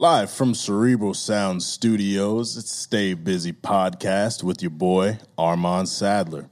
Live from Cerebral Sound Studios, it's Stay Busy Podcast with your boy, Armand Sadler.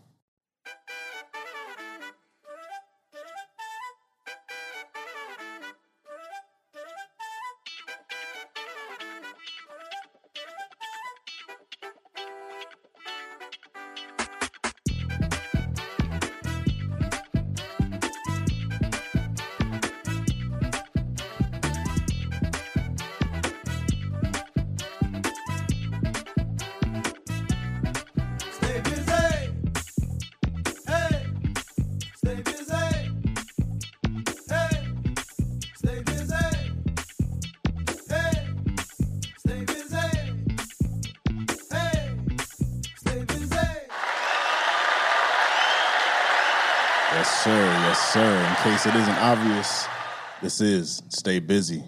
Is Stay Busy.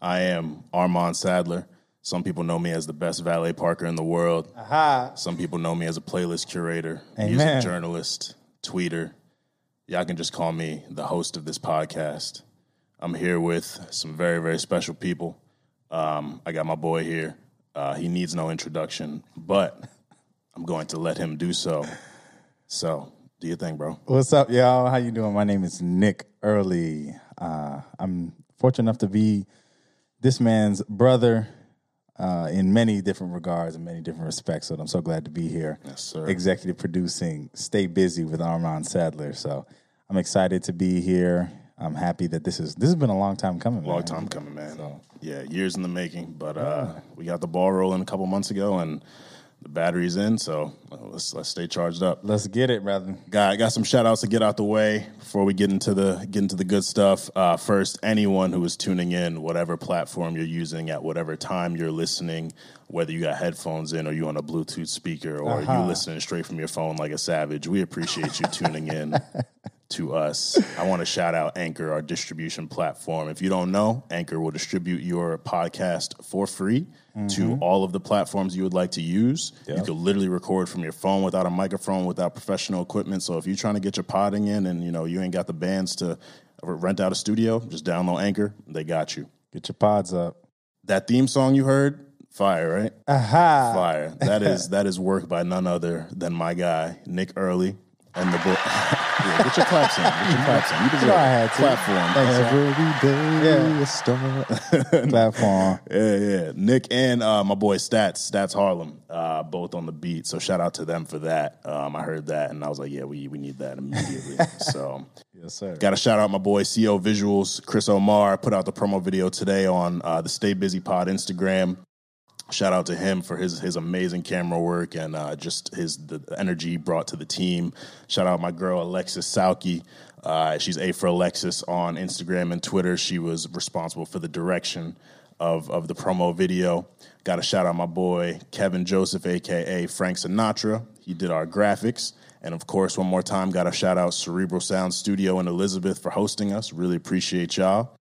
I am Armand Sadler. Some people know me as the best valet parker in the world. Aha. Some people know me as a playlist curator, Amen. music journalist, tweeter. Y'all can just call me the host of this podcast. I'm here with some very, very special people. Um, I got my boy here. Uh, he needs no introduction, but I'm going to let him do so. So, do your thing, bro. What's up, y'all? How you doing? My name is Nick Early. Uh, I'm fortunate enough to be this man's brother uh, in many different regards and many different respects. So I'm so glad to be here. Yes, sir. Executive producing Stay Busy with Armand Sadler. So I'm excited to be here. I'm happy that this is this has been a long time coming. Long man. time coming, man. Yeah, years in the making, but uh, we got the ball rolling a couple months ago, and the battery's in. So uh, let's let's stay charged up. Let's get it, brother. Got got some shout outs to get out the way before we get into the get into the good stuff. Uh, first, anyone who is tuning in, whatever platform you're using at whatever time you're listening, whether you got headphones in or you on a Bluetooth speaker or you listening straight from your phone like a savage, we appreciate you tuning in to us. I want to shout out Anchor, our distribution platform. If you don't know, Anchor will distribute your podcast for free to mm-hmm. all of the platforms you would like to use. You can literally record from your phone without a microphone, without professional equipment. So if you're trying to get your podding in and you know you ain't got the bands to rent out a studio, just download Anchor. They got you. Get your pods up. That theme song you heard, fire, right? Aha. Fire. That is that is work by none other than my guy Nick Early and the book. yeah, get your claps in. Get your claps in. You deserve know I had to. Platform. Thanks. Every day Yeah. a star. Platform. yeah, yeah. Nick and uh, my boy Stats, Stats Harlem, uh, both on the beat. So shout out to them for that. Um, I heard that and I was like, yeah, we we need that immediately. so Yes, sir. Got to shout out my boy CO Visuals, Chris Omar. Put out the promo video today on uh, the Stay Busy Pod Instagram. Shout out to him for his his amazing camera work and uh, just his the energy he brought to the team. Shout out my girl Alexis Sauki. Uh, she's A for Alexis on Instagram and Twitter. She was responsible for the direction of of the promo video. Got to shout out my boy Kevin Joseph, aka Frank Sinatra. He did our graphics. And of course, one more time, got to shout out Cerebral Sound Studio and Elizabeth for hosting us. Really appreciate y'all.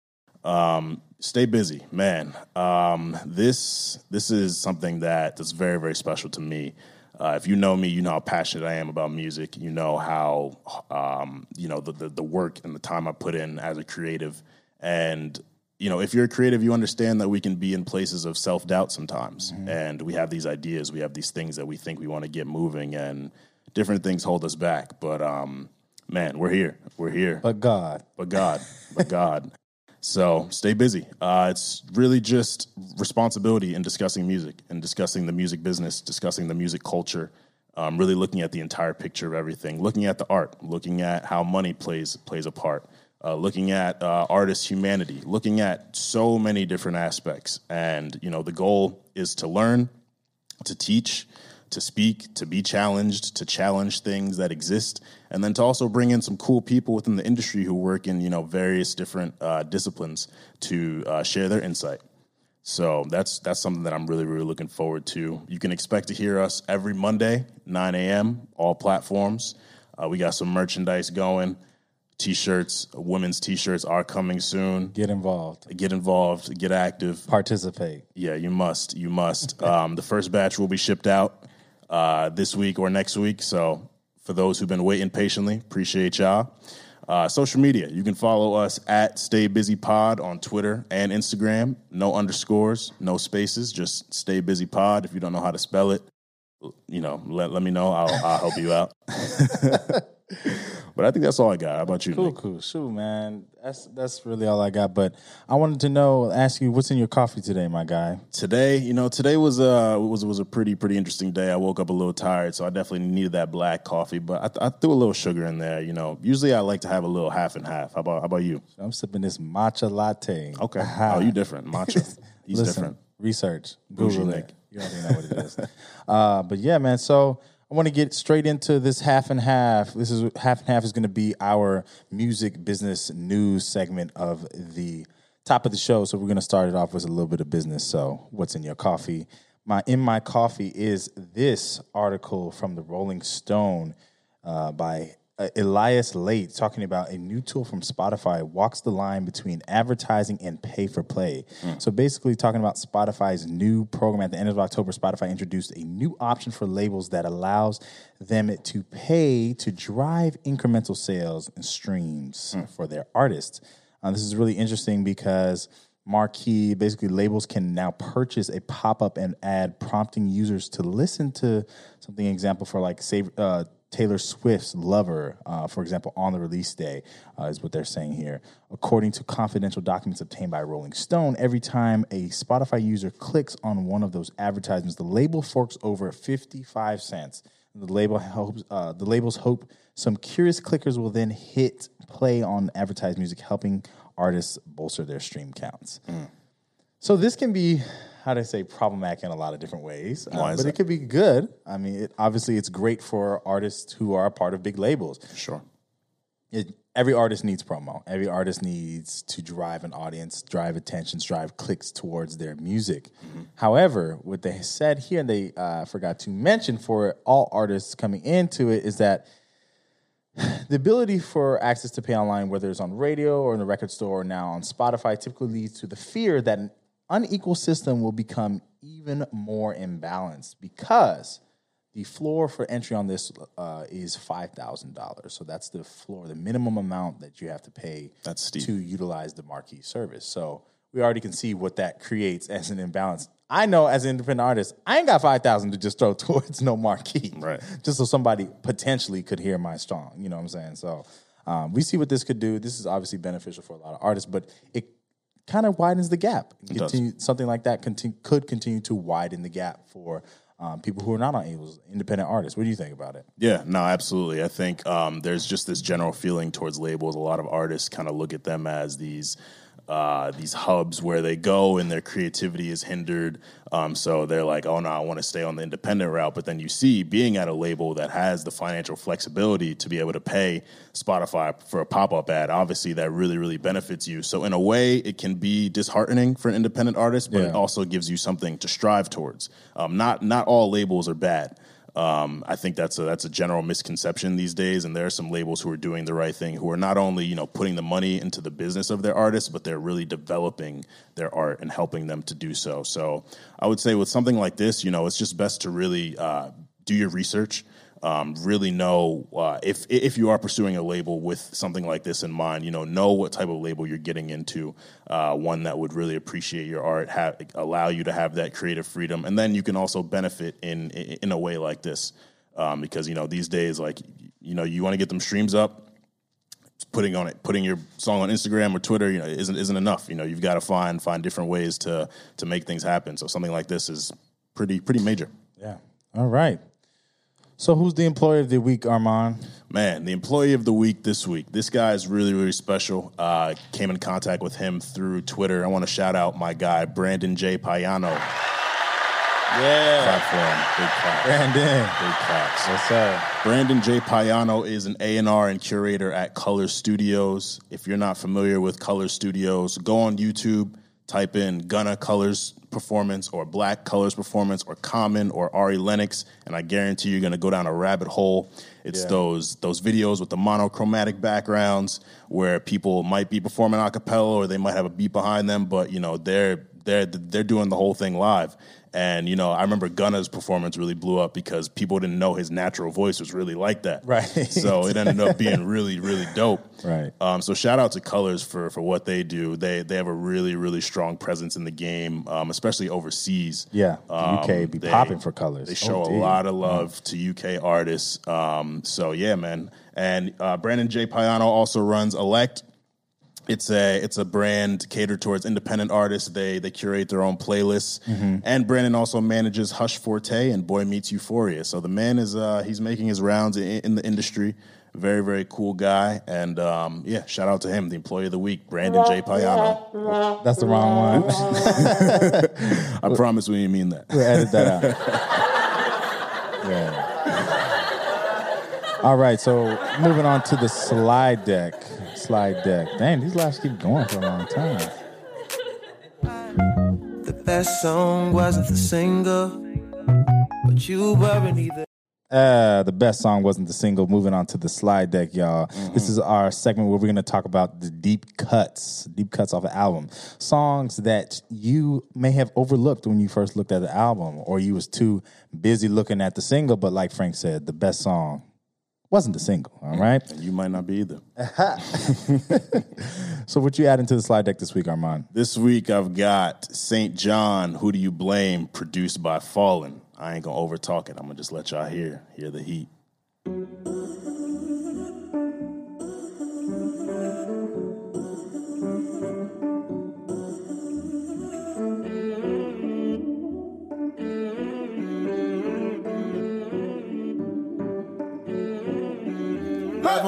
Um, stay busy, man. Um, this this is something that that's very very special to me. Uh, if you know me, you know how passionate I am about music. You know how um, you know the, the the work and the time I put in as a creative. And you know, if you're a creative, you understand that we can be in places of self doubt sometimes, and we have these ideas, we have these things that we think we want to get moving, and different things hold us back. But um, man, we're here. We're here But God. but God, but God. So stay busy. Uh, it's really just responsibility in discussing music and discussing the music business, discussing the music culture, um, really looking at the entire picture of everything, looking at the art, looking at how money plays plays a part, uh, looking at uh, artist humanity, looking at so many different aspects. And you know, the goal is to learn, to teach, to speak, to be challenged, to challenge things that exist, and then to also bring in some cool people within the industry who work in you know various different uh, disciplines to uh, share their insight. So that's that's something that I'm really really looking forward to. You can expect to hear us every Monday, 9 a.m. all platforms. Uh, we got some merchandise going. T-shirts, women's T-shirts are coming soon. Get involved. Get involved, get active. Participate. Yeah, you must. You must. um, the first batch will be shipped out uh, this week or next week. So for those who've been waiting patiently, appreciate y'all. Uh, social media, you can follow us at Stay Busy Pod on Twitter and Instagram. No underscores, no spaces, just Stay Busy Pod. If you don't know how to spell it, you know, let, let me know. I'll, I'll help you out. but I think that's all I got. How about you? Cool, Nick? cool. Shoot, man. That's that's really all I got. But I wanted to know, ask you, what's in your coffee today, my guy? Today, you know, today was a was was a pretty pretty interesting day. I woke up a little tired, so I definitely needed that black coffee. But I, I threw a little sugar in there. You know, usually I like to have a little half and half. How about how about you? I'm sipping this matcha latte. Okay, oh, you different, matcha. He's Listen, different. Research. Bougie Google Nick. it. You already know what it is. uh, but yeah, man. So I want to get straight into this half and half. This is half and half is going to be our music business news segment of the top of the show. So we're going to start it off with a little bit of business. So what's in your coffee? My in my coffee is this article from the Rolling Stone uh, by uh, Elias Leight talking about a new tool from Spotify walks the line between advertising and pay for play. So basically, talking about Spotify's new program at the end of October, Spotify introduced a new option for labels that allows them to pay to drive incremental sales and streams for their artists. Uh, this is really interesting because marquee basically labels can now purchase a pop-up and ad prompting users to listen to something example for like say uh, taylor swift's lover uh, for example on the release day uh, is what they're saying here. According to confidential documents obtained by rolling stone every time a spotify user clicks on one of those advertisements the label forks over 55 cents. The label hopes uh, the labels hope some curious clickers will then hit play on advertised music, helping artists bolster their stream counts. So this can be, how do I say, problematic in a lot of different ways, is but that? it could be good. I mean, it, obviously, it's great for artists who are a part of big labels. Sure. It, every artist needs promo. Every artist needs to drive an audience, drive attention, drive clicks towards their music. However, what they said here, and they uh, forgot to mention for all artists coming into it, is that the ability for access to pay online, whether it's on radio or in the record store or now on Spotify, typically leads to the fear that an unequal system will become even more imbalanced because the floor for entry on this uh, is five thousand dollars. So that's the floor, the minimum amount that you have to pay That's steep. to utilize the marquee service. So we already can see what that creates as an imbalance. I know as an independent artist, I ain't got five thousand to just throw towards no marquee, Right. Just so somebody potentially could hear my song. You know what I'm saying? So um, we see what this could do. This is obviously beneficial for a lot of artists, but it kind of widens the gap. Continue, something like that continue, could continue to widen the gap for um, people who are not on Able's independent artists. What do you think about it? Yeah, no, absolutely. I think um, there's just this general feeling towards labels. A lot of artists kind of look at them as these uh, these hubs where they go and their creativity is hindered. Um, so they're like, oh no, I want to stay on the independent route. But then you see being at a label that has the financial flexibility to be able to pay Spotify for a pop up ad, obviously that really, really benefits you. So in a way, it can be disheartening for an independent artist, but it also gives you something to strive towards. Um, not not all labels are bad. Um, I think that's a that's a general misconception these days, and there are some labels who are doing the right thing, who are not only you know putting the money into the business of their artists, but they're really developing their art and helping them to do so. So I would say with something like this, you know, it's just best to really uh, do your research. Um, really know uh, if if you are pursuing a label with something like this in mind, you know, know what type of label you're getting into. Uh, one that would really appreciate your art, have, allow you to have that creative freedom, and then you can also benefit in in, a way like this, um, because you know these days, like you know, you want to get them streams up. Putting on it, putting your song on Instagram or Twitter, you know, isn't isn't enough. You know, you've got to find find different ways to to make things happen. So something like this is pretty pretty major. Yeah. All right. So who's the employee of the week, Armand? Man, the employee of the week this week. This guy is really, really special. Uh, came in contact with him through Twitter. I want to shout out my guy, Brandon J. Payano. Yeah. Clap for him. Big clap. Brandon. Big claps. Yes, sir. Brandon J. Payano is an A&R and curator at Color Studios. If you're not familiar with Color Studios, go on YouTube, type in Gunna Colors Performance or Black Colors Performance or Common or Ari Lennox, and I guarantee you're going to go down a rabbit hole. It's Yeah. those those videos with the monochromatic backgrounds where people might be performing a cappella or they might have a beat behind them, but you know they're they're they're doing the whole thing live. And you know, I remember Gunna's performance really blew up because people didn't know his natural voice was really like that. Right. So it ended up being really, really dope. Right. Um, so shout out to Colors for for what they do. They they have a really, really strong presence in the game, um, especially overseas. Yeah, the UK Um, be they- popping for colors. They show Oh, a lot of love to UK artists. Um, so yeah, man. And uh, Brandon J. Payano also runs Elect. It's a it's a brand catered towards independent artists. They they curate their own playlists. Mm-hmm. And Brandon also manages Hush Forte and Boy Meets Euphoria. So the man is uh, he's making his rounds in, in the industry. Very very cool guy. And um, yeah, shout out to him, the employee of the week, Brandon J. Payano. That's the wrong one. I promise we didn't mean that. We'll edit that out. yeah. All right, so moving on to the slide deck. Slide deck. Dang, these laughs keep going for a long time. The best song wasn't the single, but you weren't either. Uh, the best song wasn't the single. Moving on to the slide deck, y'all. This is our segment where we're going to talk about the deep cuts, deep cuts off an album, songs that you may have overlooked when you first looked at the album, or you was too busy looking at the single. But like Frank said, the best song wasn't the single. All mm. right. And you might not be either. So what you add into the slide deck this week, Armand? This week I've got St. JHN, Who Do You Blame, produced by Fallen. I ain't gonna overtalk it. I'm gonna just let y'all hear hear the heat.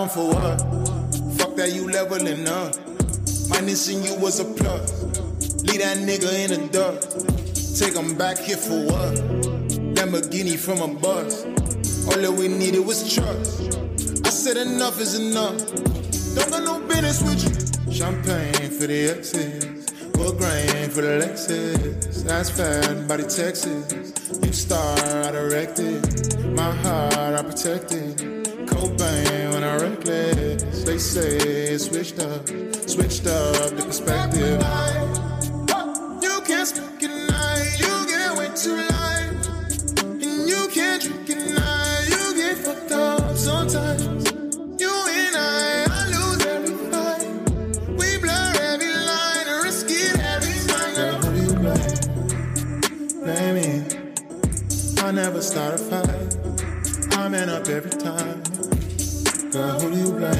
For what? Fuck that, you leveling up. Minusing you was a plus. Leave that nigga in the dust. Take him back here for what? Lamborghini from a bus. All that we needed was trust. I said enough is enough. Don't got no business with you. Champagne for the exes. Wood grain for the Lexus. That's fat, the Texas. You star, I directed. My heart, I protected. Cobain I reckless. They say switched up, switched up the perspective. Girl, who do you blame?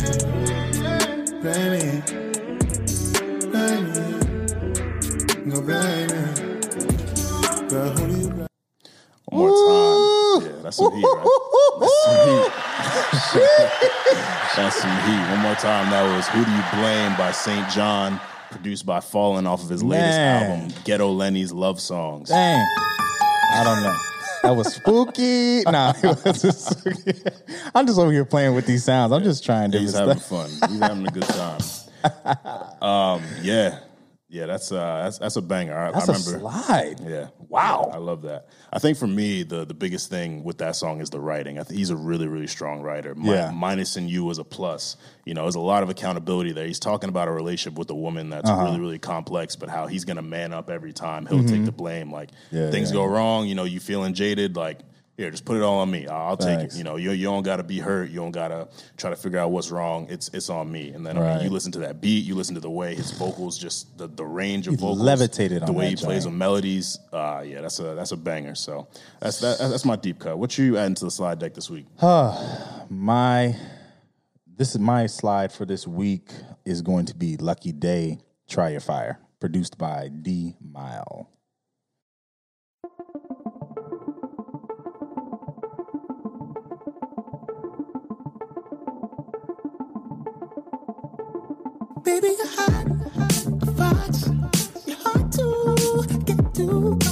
Blame me. Blame me. Go blame me. Girl, who do you blame? One more time. Yeah, that's some heat, right? That's some heat. that's some heat. One more time. That was Who Do You Blame by St. JHN, produced by Fallen off of his latest Man. album, Ghetto Lenny's Love Songs. Dang. I don't know. That was spooky. Nah, it was just, I'm just over here playing with these sounds. I'm just trying to. He's having stuff. fun. He's having a good time. Um, yeah, yeah, that's uh, that's that's a banger. I, That's I a remember. slide. Yeah. Wow. I love that. I think for me, the the biggest thing with that song is the writing. I think he's a really, really strong writer. Mi- Yeah. Minus in you was a plus. You know, there's a lot of accountability there. He's talking about a relationship with a woman that's Uh-huh. really, really complex, but how he's gonna man up every time. He'll take the blame. Like Mm-hmm. Yeah, things yeah. go wrong, you know, you feeling jaded, like here, just put it all on me. I'll, take Thanks. it. You know, you, you don't got to be hurt. You don't got to try to figure out what's wrong. It's it's on me. And then I mean, you listen to that beat, you listen to the way his vocals, just the, the range of vocals, levitated the on way he plays joint. with melodies. Uh, yeah, that's a that's a banger. So that's that, that's my deep cut. What you adding to the slide deck this week? My this is my slide for this week is going to be Lucky Daye Try Your Fire, produced by D'Mile. Baby, you're hot, thoughts. You're hard to get to.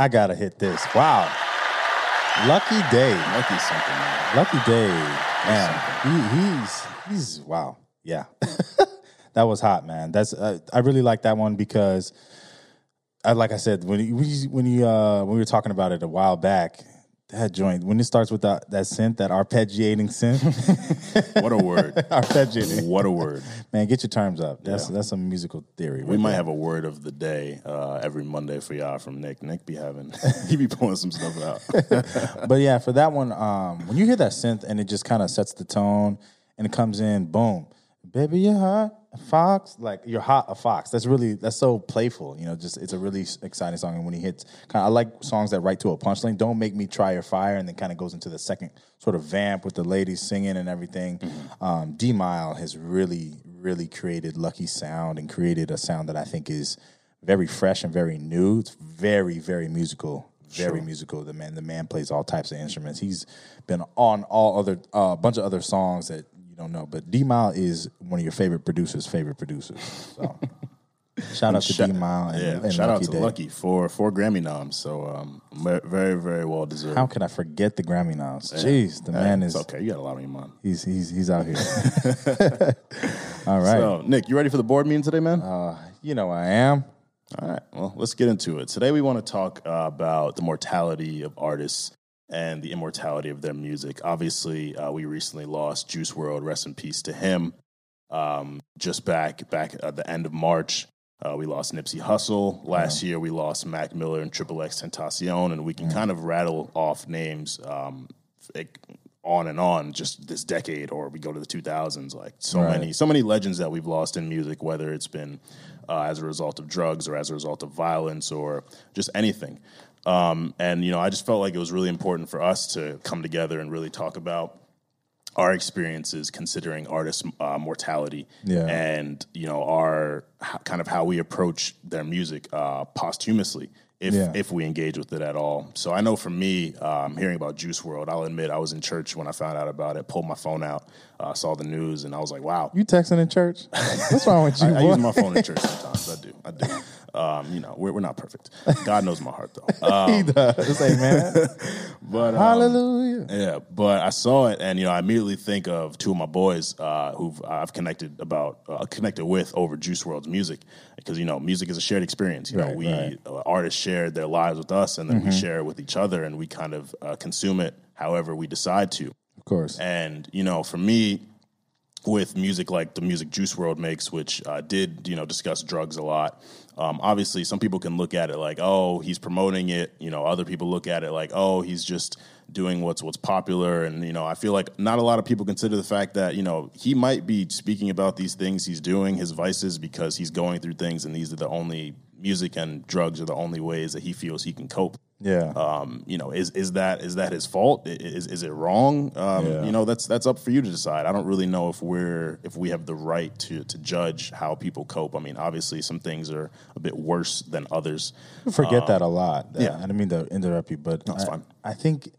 I gotta hit this. Wow. Lucky Daye. Lucky something, man. Lucky Daye. Man, he, he's he's wow. Yeah. that was hot, man. That's uh, I really like that one because I like I said when you, when you, uh when we were talking about it a while back, that joint when it starts with that that synth, that arpeggiating synth, What a word. arpeggiating. what a word. Man, get your terms up. That's Yeah. that's some musical theory. We might have a word of the day uh, every Monday for y'all from Nick. Nick be having, he be pulling some stuff out. but yeah, for that one, um, when you hear that synth and it just kind of sets the tone and it comes in, boom, baby, you're hot, a fox, like you're hot, a fox. That's really that's so playful, you know. Just it's a really exciting song, and when he hits, kind of, I like songs that write to a punchline. Don't make me try your fire, and then kind of goes into the second sort of vamp with the ladies singing and everything. Um, D'Mile has really, really created Lucky Sound and created a sound that I think is very fresh and very new. It's very, very musical very musical. The man, the man plays all types of instruments. He's been on all other a uh, bunch of other songs that don't know. But D'Mile is one of your favorite producers' favorite producers. So shout out to D'Mile and, yeah, and shout Lucky out to Day. Lucky for four Grammy noms. So um, very, very well deserved. How can I forget the Grammy noms? Jeez, the man it's is okay. You got a lot on your mind. he's he's he's out here. all right, So, Nick, you ready for the board meeting today, man? you know I am. All right. Well, let's get into it. Today, we want to talk uh, about the mortality of artists and the immortality of their music. Obviously, uh, we recently lost Juice WRLD. Rest in peace to him. Um, just back back at the end of March, uh, we lost Nipsey Hussle. Last year, we lost Mac Miller and Triple X Tentacion, and we can kind of rattle off names um, on and on just this decade, or we go to the 2000s. Like so Right. many, so many legends that we've lost in music, whether it's been uh, as a result of drugs or as a result of violence or just anything. Um, and you know, I just felt like it was really important for us to come together and really talk about our experiences considering artists' uh, mortality Yeah. and you know our h- kind of how we approach their music uh, posthumously if Yeah. if we engage with it at all. So I know for me, um, hearing about Juice WRLD, I'll admit I was in church when I found out about it. Pulled my phone out, uh, saw the news, and I was like, "Wow." You texting in church? What's wrong with you? I, I use my phone in church sometimes. I do. I do. Um, you know, we're, we're not perfect. God knows my heart, though. Uh, he does. Amen. but um, Hallelujah. yeah, but I saw it, and you know, I immediately think of two of my boys uh, who I've connected about, uh, connected with over Juice WRLD's music, because you know, music is a shared experience. You know, we right. uh, artists share their lives with us, and then we share it with each other, and we kind of uh, consume it however we decide to. Course. And you know, for me, with music like the music Juice WRLD makes, which uh, did you know discuss drugs a lot. Um, obviously, some people can look at it like, oh, he's promoting it. You know, other people look at it like, oh, he's just doing what's what's popular. And you know, I feel like not a lot of people consider the fact that you know he might be speaking about these things he's doing, his vices, because he's going through things, and these are the only music and drugs are the only ways that he feels he can cope yeah. um, you know, is is that is that his fault? Is is it wrong? Um, Yeah. You know, that's that's up for you to decide. I don't really know if we're if we have the right to to judge how people cope. I mean, obviously, some things are a bit worse than others. Forget that a lot. yeah. I didn't mean to interrupt you, but it's I, fine. I think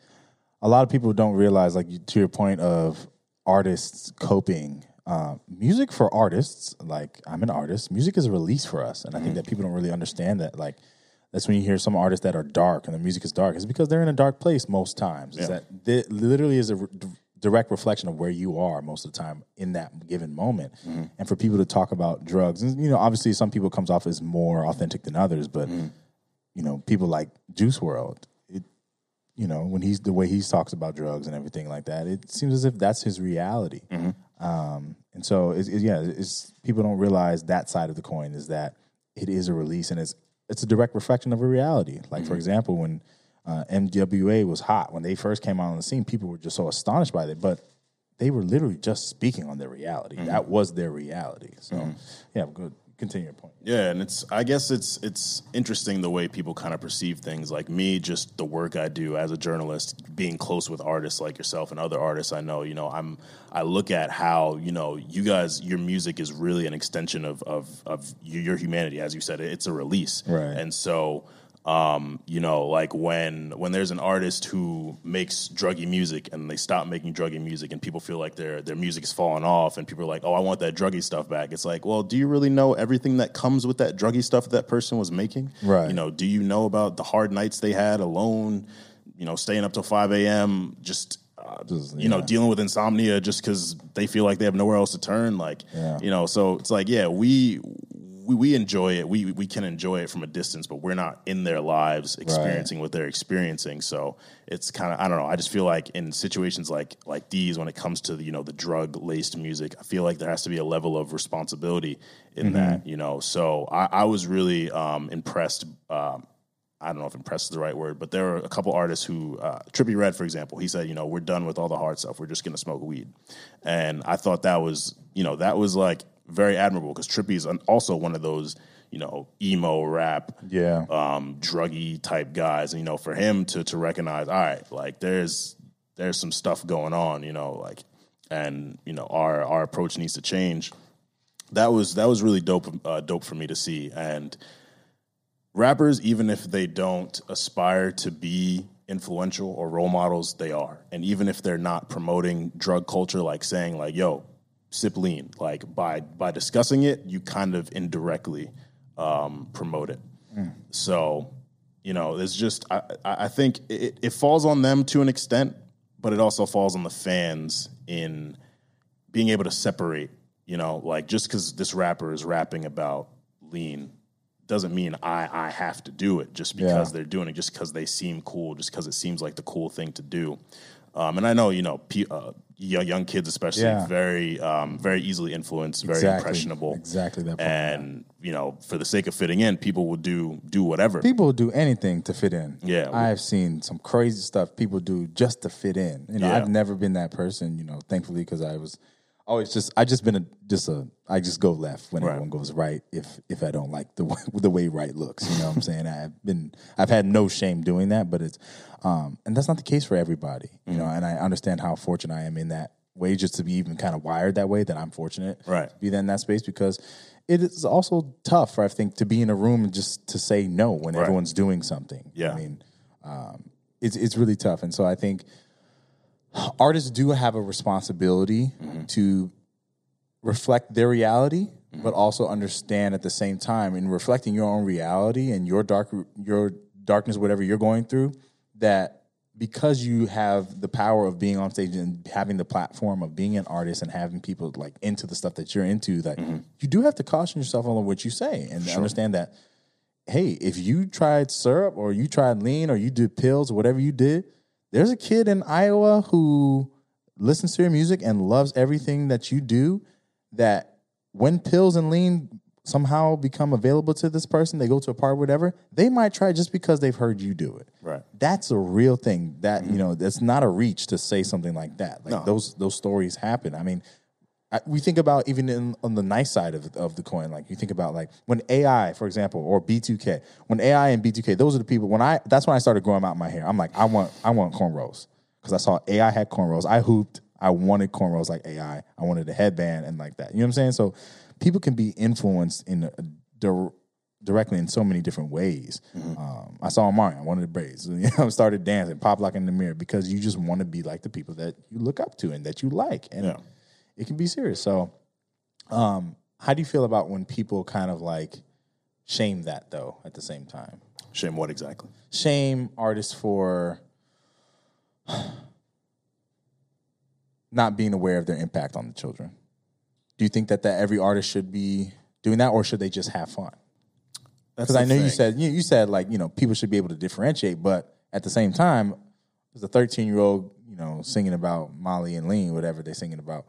a lot of people don't realize, like to your point of artists coping. Uh, music for artists, like I'm an artist. Music is a release for us, and I Mm-hmm. think that people don't really understand that. Like that's when you hear some artists that are dark and the music is dark. It's because they're in a dark place most times. Is Yeah. that th- literally is a re- d- direct reflection of where you are most of the time in that given moment. Mm-hmm. And for people to talk about drugs, and you know, obviously some people comes off as more authentic than others, but Mm-hmm. you know, people like Juice WRLD, it, you know, when he's the way he talks about drugs and everything like that, it seems as if that's his reality. Um, and so, it's, it, yeah, it's people don't realize that side of the coin is that it is a release and it's it's a direct reflection of a reality. Like for example, when uh, N.W.A was hot when they first came out on the scene, people were just so astonished by it, but they were literally just speaking on their reality. That was their reality. So yeah, good. Continue your point. Yeah, and it's I guess it's it's interesting the way people kind of perceive things. Like me, just the work I do as a journalist, being close with artists like yourself and other artists I know. You know, I'm I look at how you know you guys, your music is really an extension of of of your humanity. As you said, it's a release, Right. And so um, you know, like when when there's an artist who makes druggy music and they stop making druggy music and people feel like their their music is falling off and people are like, oh, I want that druggy stuff back. It's like, well, do you really know everything that comes with that druggy stuff that person was making? Right. You know, do you know about the hard nights they had alone? You know, staying up till five a.m. Just. Uh, Just, you know, dealing with insomnia just because they feel like they have nowhere else to turn. Like, Yeah. you know, so it's like, yeah, we we, we enjoy it. We we can enjoy it from a distance, but we're not in their lives experiencing what they're experiencing. So it's kind of I don't know. I just feel like in situations like like these, when it comes to the, you know the drug laced music, I feel like there has to be a level of responsibility in that. You know, so I, I was really um, impressed. Um, I don't know if impressed is the right word, but there were a couple artists who, uh, Trippie Redd, for example, he said, you know, we're done with all the hard stuff. We're just going to smoke weed. And I thought that was, you know, that was like very admirable because Trippie is also one of those, you know, emo rap, Yeah. um, druggy type guys. And, you know, for him to, to recognize, all right, like there's, there's some stuff going on, you know, like, and, you know, our, our approach needs to change. That was, that was really dope, uh, dope for me to see. And, rappers, even if they don't aspire to be influential or role models, they are. And even if they're not promoting drug culture, like saying like, "Yo, sip lean," like by by discussing it, you kind of indirectly um, promote it. So, you know, it's just I I I think it, it falls on them to an extent, but it also falls on the fans in being able to separate, you know, like just because this rapper is rapping about lean doesn't mean I I have to do it just because Yeah. they're doing it, just because they seem cool, just because it seems like the cool thing to do. Um, and I know you know pe- uh, young, young kids especially Yeah. very um, very easily influenced, very Exactly. impressionable, Exactly that point, And you know, for the sake of fitting in, people will do do whatever. People will do anything to fit in. Yeah. I've seen some crazy stuff people do just to fit in. You know, Yeah. I've never been that person. You know, thankfully because I was always just I just been a just a I just go left when Right. everyone goes right if if I don't like the way, the way right looks. You know what I'm saying? I've been I've had no shame doing that, but it's um and that's not the case for everybody. You know, Mm-hmm. and I understand how fortunate I am in that way just to be even kind of wired that way that I'm fortunate Right. to be in that space because it is also tough, I think, to be in a room and just to say no when Right. everyone's doing something. Yeah. I mean, um, it's it's really tough, and so I think artists do have a responsibility mm-hmm. to reflect their reality, mm-hmm. but also understand at the same time in reflecting your own reality and your dark your darkness, whatever you're going through, that because you have the power of being on stage and having the platform of being an artist and having people like into the stuff that you're into, that mm-hmm. you do have to caution yourself on what you say and understand that hey, if you tried syrup or you tried lean or you did pills or whatever you did, there's a kid in Iowa who listens to your music and loves everything that you do. That when pills and lean somehow become available to this person, they go to a party, whatever, they might try just because they've heard you do it. Right. That's a real thing. That you mm-hmm. know, that's not a reach to say something like that. Like No. those those stories happen. I mean, I, we think about even in, on the nice side of, of the coin, like you think about like when AI, for example, or B2K, when AI and B2K, those are the people. When I that's when I started growing out my hair. I'm like, I want I want cornrows because I saw AI had cornrows. I hooped. I wanted cornrows like AI. I wanted a headband and like that. You know what I'm saying? So people can be influenced in a, dir- directly in so many different ways. Um, I saw Omari. I wanted the braids. You know, started dancing, pop locking in the mirror because you just want to be like the people that you look up to and that you like. And Yeah. It can be serious. So, um, how do you feel about when people kind of like shame that though at the same time? Shame what exactly? Shame artists for not being aware of their impact on the children. Do you think that, that every artist should be doing that or should they just have fun? Because I know you said you, you said like, you know, people should be able to differentiate, but at the same time, there's a 13 year old, you know, singing about Molly and Lean, whatever they're singing about.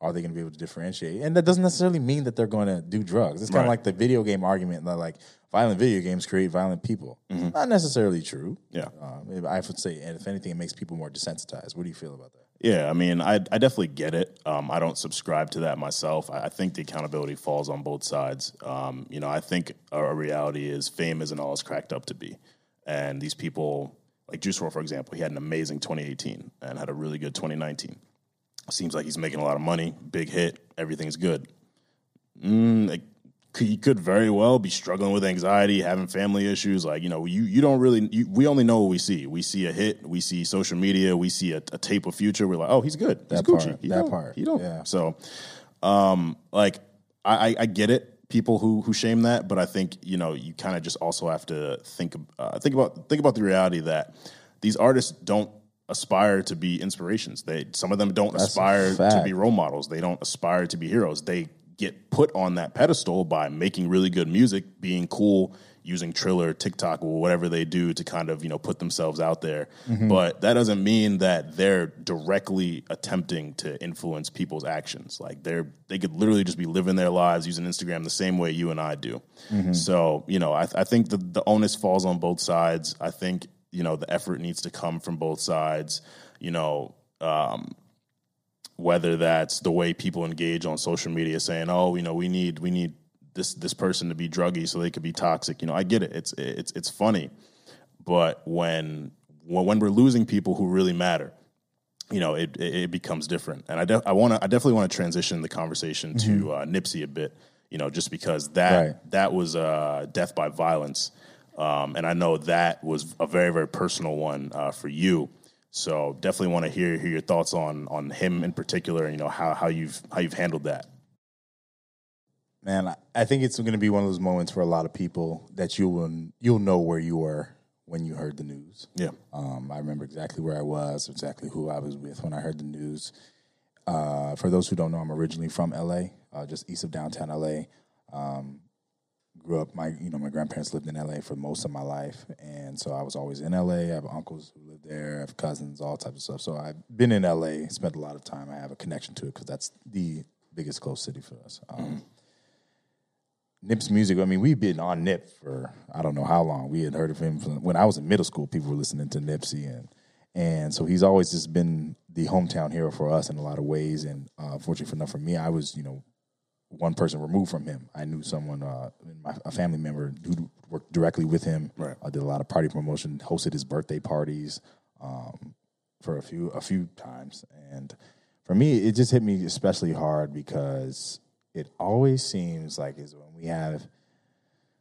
Are they going to be able to differentiate? And that doesn't necessarily mean that they're going to do drugs. It's kind Right. of like the video game argument that like violent video games create violent people. Not necessarily true. Yeah. Um, I would say, and if anything, it makes people more desensitized. What do you feel about that? Yeah, I mean, I, I definitely get it. Um, I don't subscribe to that myself. I, I think the accountability falls on both sides. Um, you know, I think a reality is fame isn't all it's cracked up to be. And these people, like Juice WRLD, for example, he had an amazing 2018 and had a really good 2019. Seems like he's making a lot of money, big hit, everything's good. Mm, like, he could very well be struggling with anxiety, having family issues. Like you know, you you don't really. You, we only know what we see. We see a hit. We see social media. We see a, a tape of Future. We're like, oh, he's good. He's That Gucci. part, He that don't- part, He don't. yeah. So, um, like, I, I, I get it. People who who shame that, but I think you know you kind of just also have to think uh, think about think about the reality that these artists don't aspire to be inspirations. They some of them don't That's aspire to be role models. They don't aspire to be heroes. They get put on that pedestal by making really good music, being cool, using Triller, TikTok, or whatever they do to kind of you know put themselves out there. Mm-hmm. But that doesn't mean that they're directly attempting to influence people's actions. Like they're they could literally just be living their lives using Instagram the same way you and I do. Mm-hmm. So you know, I, I think the the onus falls on both sides. I think you know the effort needs to come from both sides. You know. Um, whether that's the way people engage on social media saying oh you know we need we need this this person to be druggy so they could be toxic you know i get it it's it's it's funny but when when when we're losing people who really matter you know it it, becomes different and i de- i want to i definitely want to transition the conversation to uh, nipsey a bit you know just because that Right. that was uh death by violence um, and I know that was a very, very personal one uh, for you. So definitely want to hear hear your thoughts on on him in particular. And, you know how how you've how you've handled that. Man, I- think it's going to be one of those moments for a lot of people that you will you'll know where you were when you heard the news. Yeah, Um, I remember exactly where I was, exactly who I was with when I heard the news. Uh, for those who don't know, I'm originally from LA, uh, just east of downtown LA. Um, grew up, my you know my grandparents lived in LA for most of my life, and so I was always in LA. I have uncles who live there, I have cousins, all types of stuff. So I've been in LA, spent a lot of time. I have a connection to it because that's the biggest close city for us. Um, Nip's music. I mean, we've been on Nip for I don't know how long. We had heard of him from when I was in middle school. People were listening to Nipsey, and and so he's always just been the hometown hero for us in a lot of ways. And uh, fortunately enough for me, I was you know one person removed from him. I knew someone, uh, my, a family member who worked directly with him. Right. I did a lot of party promotion, hosted his birthday parties um, for a few a few times, and for me, it just hit me especially hard because it always seems like is when we have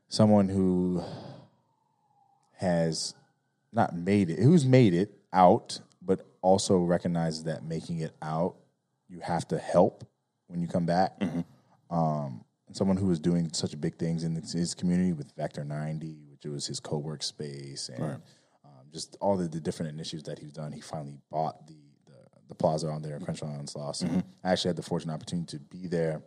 someone who has not made it, who's made it out, but also recognizes that making it out, you have to help when you come back. Um, someone who was doing such big things in his, community with Vector 90, which was his co-work space, and um, just all the, the different initiatives that he's done. He finally bought the the, the plaza on there in Crenshaw and Sloss. I actually had the fortunate opportunity to be there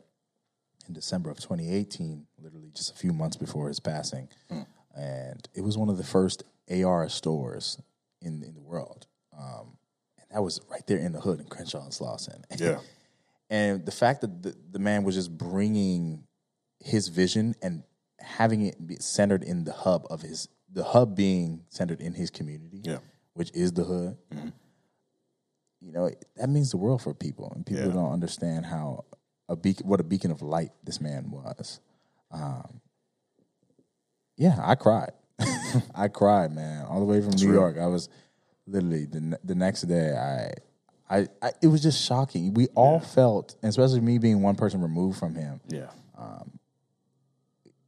in December of 2018, literally just a few months before his passing. And it was one of the first AR stores in in the world. Um, and that was right there in the hood in Crenshaw and Slauson. yeah, And the fact that the, the man was just bringing his vision and having it be centered in the hub of his, the hub being centered in his community, Yeah. which is the hood. You know, that means the world for people, and people Yeah. don't understand how a beacon, what a beacon of light this man was. Um, yeah, I cried. I cried, man, all the way from New real. York. I was literally the the next day. I, I, I it was just shocking. We all felt, and especially me being one person removed from him, yeah,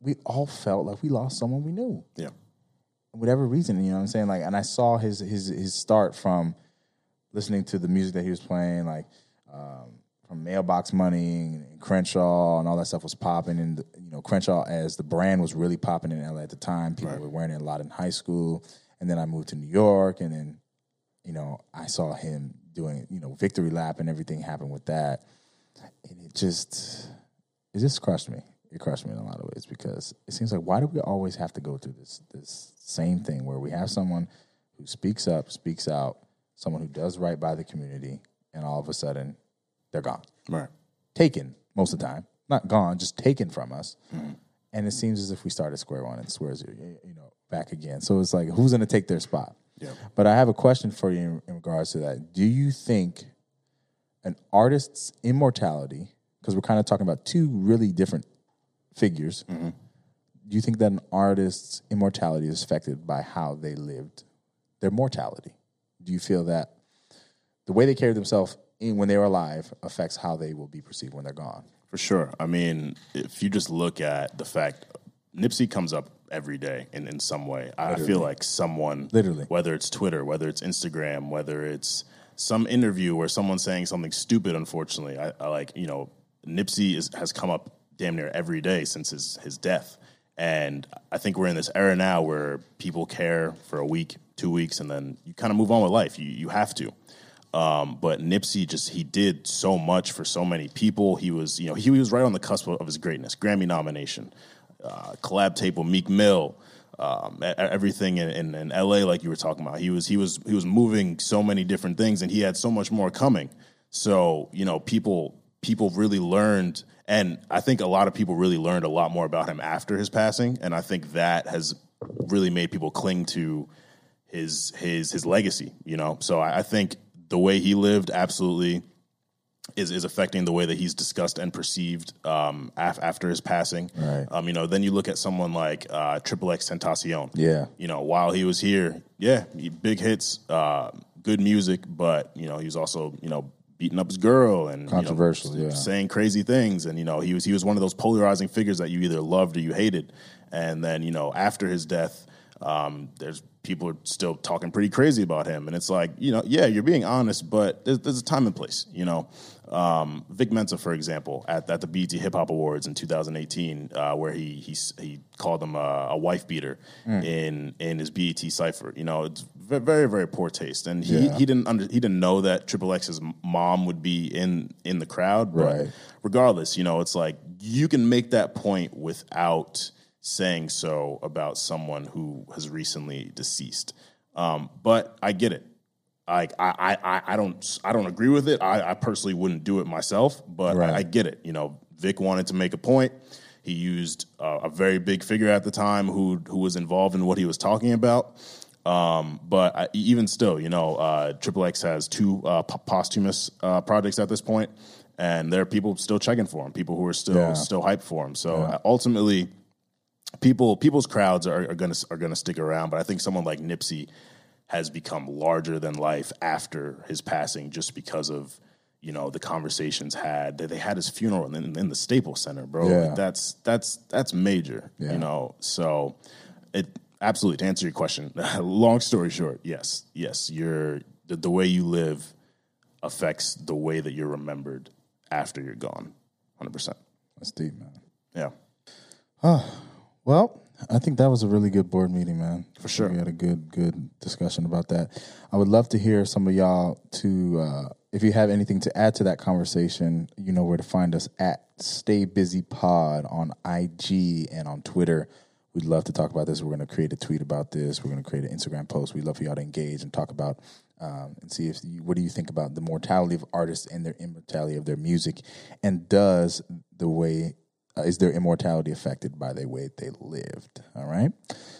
we all felt like we lost someone we knew. yeah, whatever reason, you know what I'm saying? Like, and I saw his his his start from listening to the music that he was playing, like um, from Mailbox Money and Crenshaw and all that stuff was popping. And the, you know, Crenshaw as the brand was really popping in LA at the time. People were wearing it a lot in high school. And then I moved to New York, and then you know I saw him doing you know Victory Lap and everything happened with that, and it just it just crushed me. It crushed me in a lot of ways because it seems like why do we always have to go through this this same thing where we have someone who speaks up, speaks out, someone who does right by the community, and all of a sudden they're gone. right. taken most of the time, not gone, just taken from us. Mm-hmm. And it seems as if we start at square one and square zero, you know, back again. So it's like, who's going to take their spot? Yeah. But I have a question for you in, in regards to that. Do you think an artist's immortality, because we're kind of talking about two really different figures, mm-hmm. do you think that an artist's immortality is affected by how they lived their mortality? Do you feel that the way they carried themselves in, when they were alive affects how they will be perceived when they're gone? For sure. I mean, if you just look at the fact Nipsey comes up every day in, in some way. I I feel like someone Literally. whether it's Twitter, whether it's Instagram, whether it's some interview where someone's saying something stupid, unfortunately. I, I like, you know, Nipsey is, has come up damn near every day since his, his death. And I think we're in this era now where people care for a week, two weeks, and then you kind of move on with life. You you have to. Um, but Nipsey just he did so much for so many people. He was you know he was right on the cusp of his greatness. Grammy nomination, uh, collab tape with Meek Mill, um, everything in, in, in L.A. like you were talking about. He was he was he was moving so many different things, and he had so much more coming. So you know people people really learned, and I think a lot of people really learned a lot more about him after his passing, and I think that has really made people cling to his his his legacy. You know, so I, I think the way he lived absolutely is is affecting the way that he's discussed and perceived um, af- after his passing. Right. Um, you know, then you look at someone like uh, Triple X Tentacion. Yeah. You know, while he was here, yeah, he, big hits, uh, good music, but you know, he was also you know beating up his girl and you know, Controversial, yeah. saying crazy things, and you know, he was he was one of those polarizing figures that you either loved or you hated. And then you know, after his death, um, there's people are still talking pretty crazy about him, and it's like you know, yeah, you're being honest, but there's, there's a time and place. You know, um, Vic Mensa, for example, at, at the BET Hip Hop Awards in 2018, uh, where he he he called him a, a wife beater in in his BET cipher. You know, it's very very poor taste, and he, Yeah. he didn't under, he didn't know that Triple X's mom would be in in the crowd, but Right. regardless, you know, it's like you can make that point without saying so about someone who has recently deceased. Um, but I get it. Like I, I, I, I don't, I don't agree with it. I, I personally wouldn't do it myself, but Right. I, I get it. You know, Vic wanted to make a point. He used uh, a very big figure at the time who who was involved in what he was talking about. Um, but I, even still, you know, uh, Triple X has two uh, po- posthumous uh, projects at this point, and there are people still checking for him, people who are still Yeah. still hyped for him. So uh, ultimately, people people's crowds are, are gonna are gonna stick around. But I think someone like Nipsey has become larger than life after his passing, just because of you know the conversations had that they had his funeral in, in the Staples Center, bro. Yeah. That's that's that's major, Yeah. you know. So it absolutely to answer your question. long story short, yes, yes, your the, the way you live affects the way that you're remembered after you're gone, hundred percent. That's deep, man. Yeah. Well, I think that was a really good board meeting, man. For sure. we had a good, good discussion about that. I would love to hear some of y'all to, uh, if you have anything to add to that conversation, you know where to find us at Stay Busy Pod on IG and on Twitter. We'd love to talk about this. We're going to create a tweet about this. We're going to create an Instagram post. We'd love for y'all to engage and talk about um, and see if you, what do you think about the mortality of artists and their immortality of their music, and does the way uh, is their immortality affected by the way they lived? All right.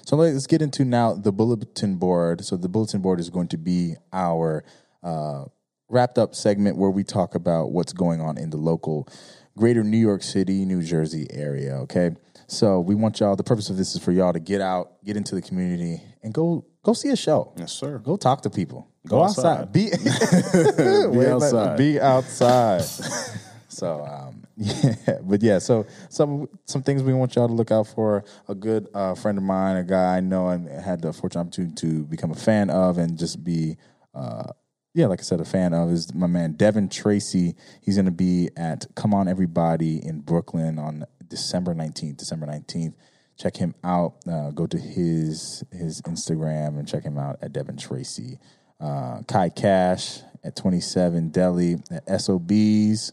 So let's get into now the bulletin board. So the bulletin board is going to be our uh, wrapped up segment where we talk about what's going on in the local greater New York City, New Jersey area. Okay. So we want y'all, the purpose of this is for y'all to get out, get into the community, and go go see a show. Yes, sir. Go talk to people. Go, Go outside. outside. Be, Be outside. Be outside. so um, yeah, but yeah. So some some things we want y'all to look out for. A good uh, friend of mine, a guy I know, and had the fortunate opportunity to become a fan of, and just be. Uh, yeah, like I said, a fan of is my man Devin Tracy. He's going to be at Come On Everybody in Brooklyn on December nineteenth. December nineteenth. Check him out. Uh, go to his his Instagram and check him out at Devin Tracy. Uh, Kai Cash at twenty seven Delhi at SOBs.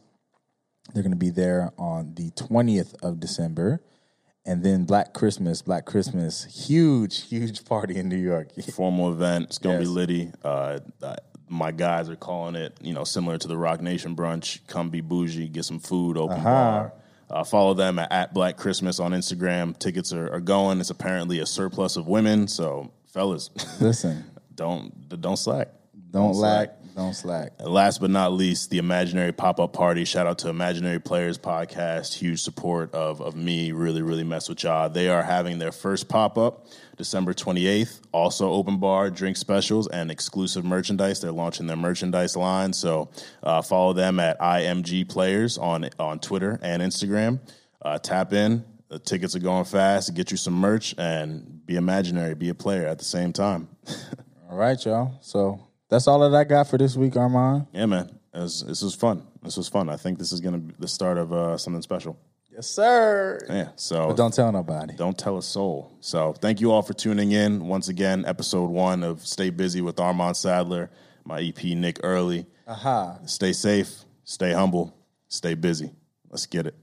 They're going to be there on the 20th of December. And then Black Christmas, Black Christmas, huge, huge party in New York. formal event. It's gonna Yes. be litty. Uh, uh, my guys are calling it, you know, similar to the Roc Nation brunch. Come be bougie, get some food, open bar. Uh, follow them at, at Black Christmas on Instagram. Tickets are, are going. It's apparently a surplus of women, so fellas, Listen, don't don't slack. don't slack. Don't slack. And last but not least, the Imaginary Pop Up Party. Shout out to Imaginary Players Podcast. Huge support of, of me. Really, really mess with y'all. They are having their first pop up December 28th. Also, open bar, drink specials, and exclusive merchandise. They're launching their merchandise line. So uh, follow them at IMG Players on, on Twitter and Instagram. Uh, tap in. The tickets are going fast. Get you some merch and be imaginary, be a player at the same time. All right, y'all. So that's all that I got for this week, Armand. Yeah, man. Was, this was fun. This was fun. I think this is going to be the start of uh, something special. Yes, sir. Yeah. So But don't tell nobody. don't tell a soul. So thank you all for tuning in once again. Episode one of Stay Busy with Armand Sadler, my EP Nick Early. Aha. Stay safe, stay humble, stay busy. Let's get it.